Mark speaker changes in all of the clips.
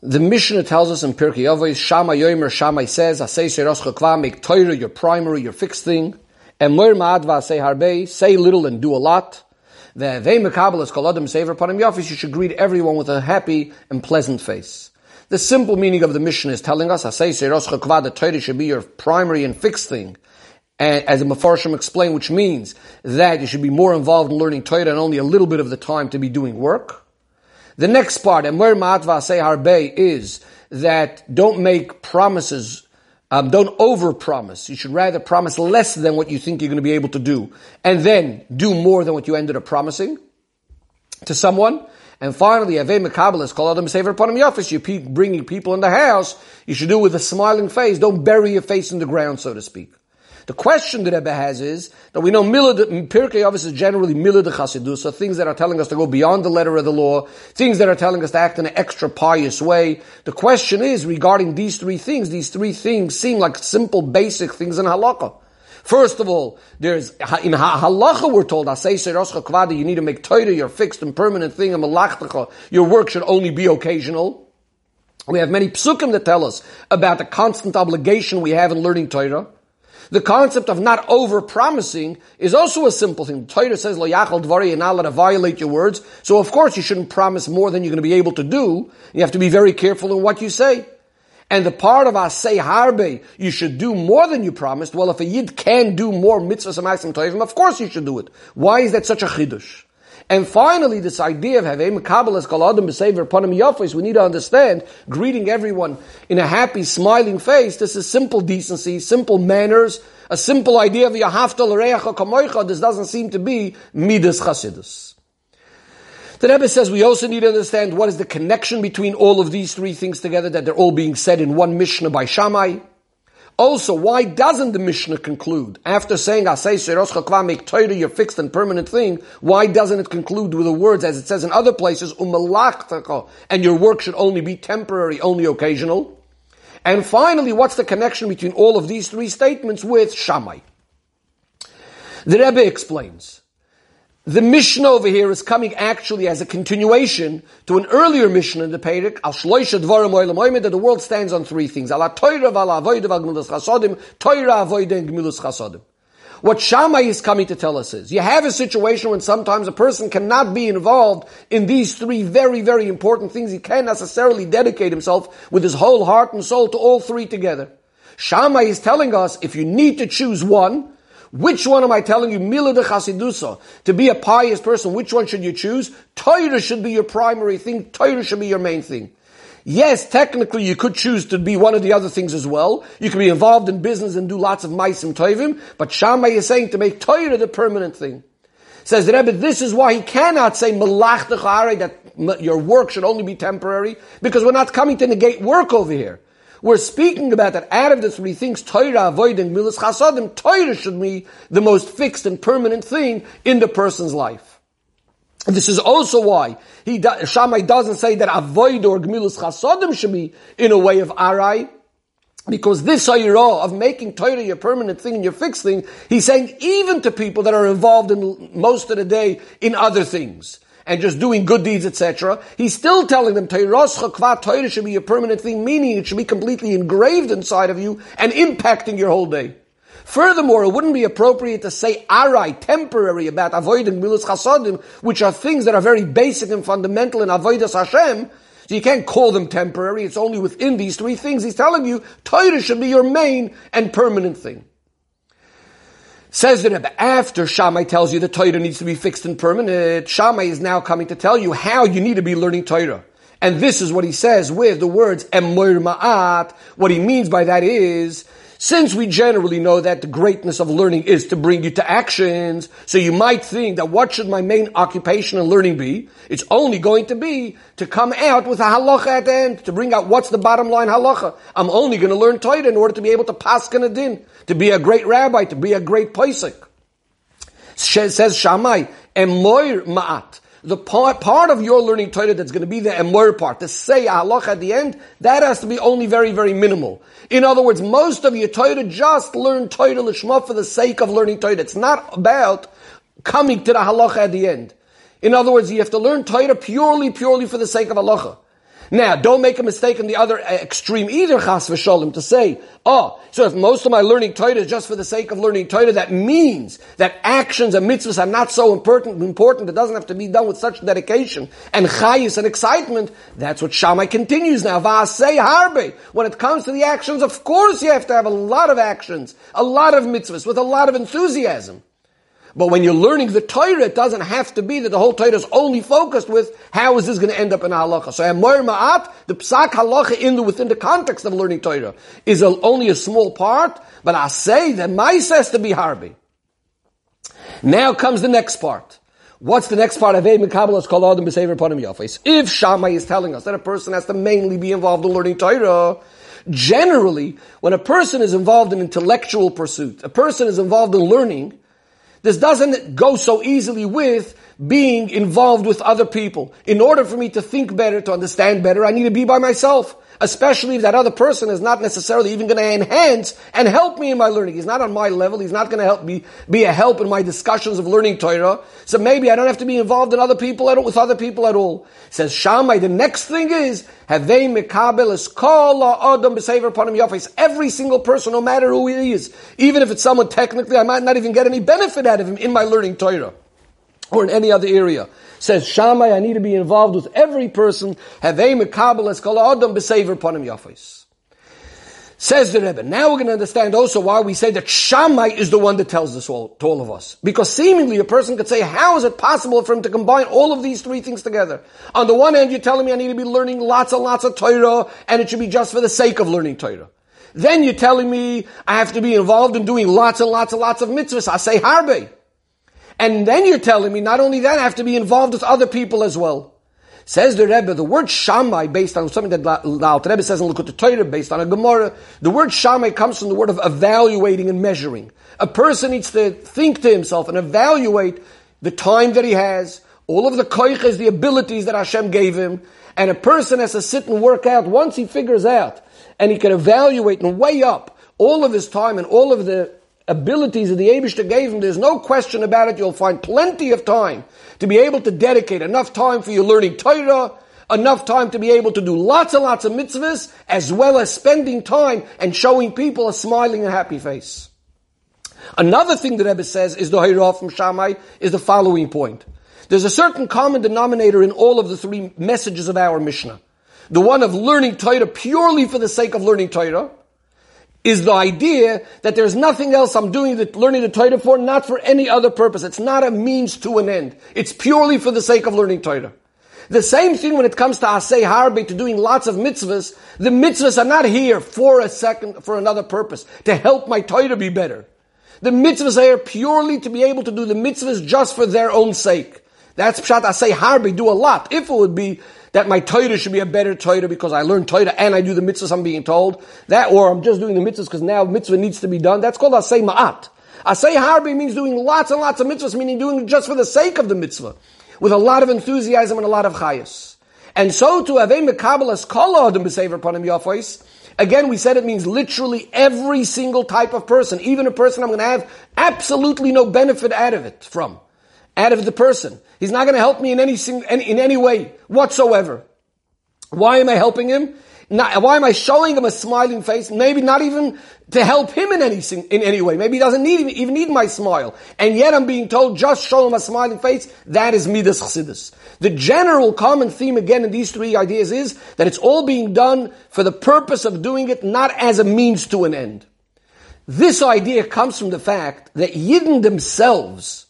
Speaker 1: The Mishnah tells us in Pirkei Avos, Shama Yomer, Shammai says, Asay Seiros Chokva, make Torah your primary, your fixed thing. And Moir Ma'adva say Harbe, say little and do a lot. The Vei Mekabel is Koladim Sever Panim Yafis, you should greet everyone with a happy and pleasant face. The simple meaning of the Mishnah is telling us, Asay Seiros Chokva, the Torah should be your primary and fixed thing. And as the Mefarshim explain, which means that you should be more involved in learning Torah and only a little bit of the time to be doing work. The next part, Emir Matva Say Harbe, is that don't make promises, um, don't over-promise. You should rather promise less than what you think you're going to be able to do, and then do more than what you ended up promising to someone. And finally, Ave Mekabelis, call saver upon him office. You're bringing people in the house. You should do it with a smiling face. Don't bury your face in the ground, so to speak. The question that Rebbe has is that we know Pirkei Avos is generally Milad Chasidus, things that are telling us to go beyond the letter of the law, things that are telling us to act in an extra pious way. The question is regarding these three things. These three things seem like simple, basic things in halakha. First of all, there's in halacha we're told kvada you need to make Torah your fixed and permanent thing. And your work should only be occasional. We have many psukim that tell us about the constant obligation we have in learning Torah. The concept of not over promising is also a simple thing. The Torah says, Lo yachal dvari, you're not allowed to violate your words. So of course you shouldn't promise more than you're going to be able to do. You have to be very careful in what you say. And the part of asay harbe, you should do more than you promised. Well, if a yid can do more mitzvahs and maisim toivim, of course you should do it. Why is that such a chidush? And finally, this idea of having Kabbalah Kaladim B'Sever Panim Yafis, we need to understand, greeting everyone in a happy, smiling face, this is simple decency, simple manners, a simple idea of Yahaftal Reacha Kamoicha, this doesn't seem to be Midas Chasidus. The Rebbe says we also need to understand what is the connection between all of these three things together, that they're all being said in one Mishnah by Shammai. Also, why doesn't the Mishnah conclude after saying "Asay Sherosh make Torah your fixed and permanent thing"? Why doesn't it conclude with the words as it says in other places "Umalach and your work should only be temporary, only occasional? And finally, what's the connection between all of these three statements with Shammai? The Rebbe explains. The Mishnah over here is coming actually as a continuation to an earlier Mishnah in the Perek, Al Shloisha Dvarim Oilam that the world stands on three things. And Chasodim. What Shammai is coming to tell us is, you have a situation when sometimes a person cannot be involved in these three very, very important things. He can't necessarily dedicate himself with his whole heart and soul to all three together. Shammai is telling us, if you need to choose one, which one am I telling you? Mila de chasidusa. To be a pious person, which one should you choose? Torah should be your primary thing. Torah should be your main thing. Yes, technically you could choose to be one of the other things as well. You can be involved in business and do lots of maisim toivim, but Shammai is saying to make Torah the permanent thing. Says the Rebbe, this is why he cannot say malach that your work should only be temporary, because we're not coming to negate work over here. We're speaking about that out of the three things, Torah, avoiding Milas Chasadim, Torah should be the most fixed and permanent thing in the person's life. And this is also why he Shammai doesn't say that avoid or Gmilus Chasadim should be in a way of Arai, because this ayirah of making Torah your permanent thing and your fixed thing, he's saying even to people that are involved in most of the day in other things and just doing good deeds, etc. He's still telling them Torah should be a permanent thing, meaning it should be completely engraved inside of you and impacting your whole day. Furthermore, it wouldn't be appropriate to say arai, temporary, about avoiding milus chasadim, which are things that are very basic and fundamental in avodas Hashem. So you can't call them temporary. It's only within these three things. He's telling you Torah should be your main and permanent thing. Says the Rebbe, after Shammai tells you the Torah needs to be fixed and permanent, Shammai is now coming to tell you how you need to be learning Torah. And this is what he says with the words emor ma'at. What he means by that is since we generally know that the greatness of learning is to bring you to actions, so you might think that what should my main occupation in learning be? It's only going to be to come out with a halacha at the end, to bring out what's the bottom line halacha. I'm only going to learn Torah in order to be able to pass a din, to be a great rabbi, to be a great paisik. Says Shammai, emoir ma'at the part, part of your learning Torah that's going to be the emor part, the say halach at the end, that has to be only very, very minimal. In other words, most of your Torah just learn Torah lishma for the sake of learning Torah. It's not about coming to the halacha at the end. In other words, you have to learn Torah purely, purely for the sake of halacha. Now, don't make a mistake in the other uh, extreme either, chas v'sholem, to say, oh, so if most of my learning Torah is just for the sake of learning Torah, that means that actions and mitzvahs are not so important, important, it doesn't have to be done with such dedication and chayis and excitement. That's what Shammai continues now. Va'asei harbe. When it comes to the actions, of course you have to have a lot of actions, a lot of mitzvahs, with a lot of enthusiasm. But when you're learning the Torah, it doesn't have to be that the whole Torah is only focused with how is this going to end up in halacha. So Amor Ma'at, the psak halacha in the, within the context of learning Torah is a, only a small part, but I say that my has to be harbi. Now comes the next part. What's the next part of Eid Mekabelas called Adam B'Sever Panim Yafis? If Shammai is telling us that a person has to mainly be involved in learning Torah, generally, when a person is involved in intellectual pursuit, a person is involved in learning, this doesn't go so easily with being involved with other people. In order for me to think better, to understand better, I need to be by myself especially if that other person is not necessarily even going to enhance and help me in my learning. He's not on my level. He's not going to help me be a help in my discussions of learning Torah. So maybe I don't have to be involved in other people at, all, with other people at all. Says Shammai. The next thing is have they is kol adam b'sever panim yafis. Every single person, no matter who he is, even if it's someone technically, I might not even get any benefit out of him in my learning Torah or in any other area. Says Shammai, I need to be involved with every person. Have a adam b'sever panim yafis. Says the Rebbe. Now we're going to understand also why we say that Shammai is the one that tells this all, to all of us. Because seemingly a person could say, how is it possible for him to combine all of these three things together? On the one hand, you're telling me I need to be learning lots and lots of Torah, and it should be just for the sake of learning Torah. Then you're telling me I have to be involved in doing lots and lots and lots of mitzvahs. I say harbe. And then you're telling me not only that, I have to be involved with other people as well. Says the Rebbe, the word Shammai, based on something that the Rebbe says in Likkutei Torah, based on a Gemara, the word Shammai comes from the word of evaluating and measuring. A person needs to think to himself and evaluate the time that he has, all of the koiches, the abilities that Hashem gave him, and a person has to sit and work out once he figures out, and he can evaluate and weigh up all of his time and all of the abilities that the Abishta gave him, there's no question about it. You'll find plenty of time to be able to dedicate enough time for your learning Torah, enough time to be able to do lots and lots of mitzvahs, as well as spending time and showing people a smiling and happy face. Another thing that Rebbe says is the Hayrah from Shammai is the following point. There's a certain common denominator in all of the three messages of our Mishnah. The one of learning Torah purely for the sake of learning Torah, is the idea that there's nothing else I'm doing the, learning the Torah for, not for any other purpose. It's not a means to an end. It's purely for the sake of learning Torah. The same thing when it comes to Asay Harbe, to doing lots of mitzvahs. The mitzvahs are not here for a second, for another purpose, to help my Torah be better. The mitzvahs are here purely to be able to do the mitzvahs just for their own sake. That's Pshat I say harbi, do a lot. If it would be that my Torah should be a better Torah because I learned Torah and I do the mitzvahs I'm being told. That, or I'm just doing the mitzvahs because now mitzvah needs to be done. That's called Asay Ma'at. Asay Harbi means doing lots and lots of mitzvahs, meaning doing just for the sake of the mitzvah. With a lot of enthusiasm and a lot of chayas. And so to have a mekabelas adam b'sever panim yafos, Again, we said it means literally every single type of person, even a person I'm going to have absolutely no benefit out of it from out of the person. He's not going to help me in any, in any way whatsoever. Why am I helping him? Not, why am I showing him a smiling face? Maybe not even to help him in any, in any way. Maybe he doesn't need, even need my smile. And yet I'm being told, just show him a smiling face. That is Midas Chassidus. The general common theme again in these three ideas is that it's all being done for the purpose of doing it, not as a means to an end. This idea comes from the fact that Yidden themselves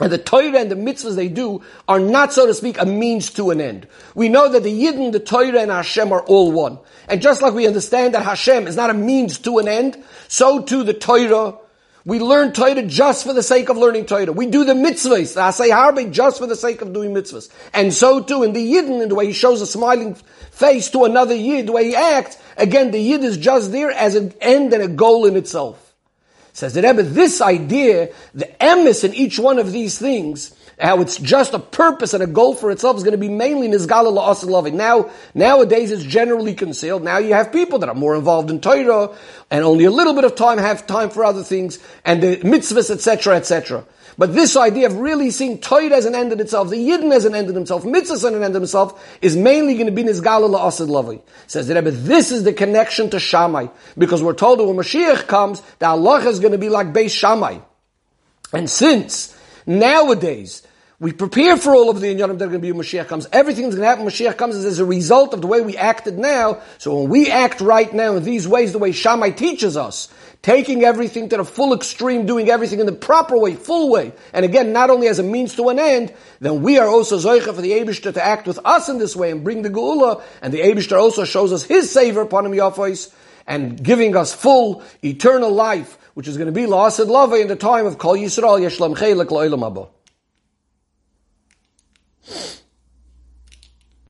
Speaker 1: and the Torah and the mitzvahs they do are not, so to speak, a means to an end. We know that the Yidden, the Torah, and Hashem are all one. And just like we understand that Hashem is not a means to an end, so too the Torah, we learn Torah just for the sake of learning Torah. We do the mitzvahs, the Asay Harbe, just for the sake of doing mitzvahs. And so too in the Yidden, in the way he shows a smiling face to another Yid, the way he acts, again, the Yid is just there as an end and a goal in itself. Says the Rebbe, this idea, the emes in each one of these things, how it's just a purpose and a goal for itself is going to be mainly nizgala la'asad loving. Now, nowadays it's generally concealed. Now you have people that are more involved in Torah and only a little bit of time have time for other things and the mitzvahs, etc., etc. But this idea of really seeing Toyd as an end in itself, the Yidden as an end in himself, Mitzvah as an end in himself, is mainly going to be Nizgala La'asid Lavi. Says the Rebbe, this is the connection to Shammai. Because we're told that when Mashiach comes, the Allah is going to be like Beis Shammai. And since nowadays, we prepare for all of the inyanim that are going to be when Mashiach comes. Everything that's going to happen when Mashiach comes is as a result of the way we acted now. So when we act right now in these ways, the way Shammai teaches us, taking everything to the full extreme, doing everything in the proper way, full way, and again, not only as a means to an end, then we are also zoicha for the Abishter to act with us in this way and bring the Geula, and the Abishter also shows us his savor upon him Yafos, and giving us full, eternal life, which is going to be La'asid Lava in the time of Kol Yisrael Yeshlam Chelik Lo'ilam Abba.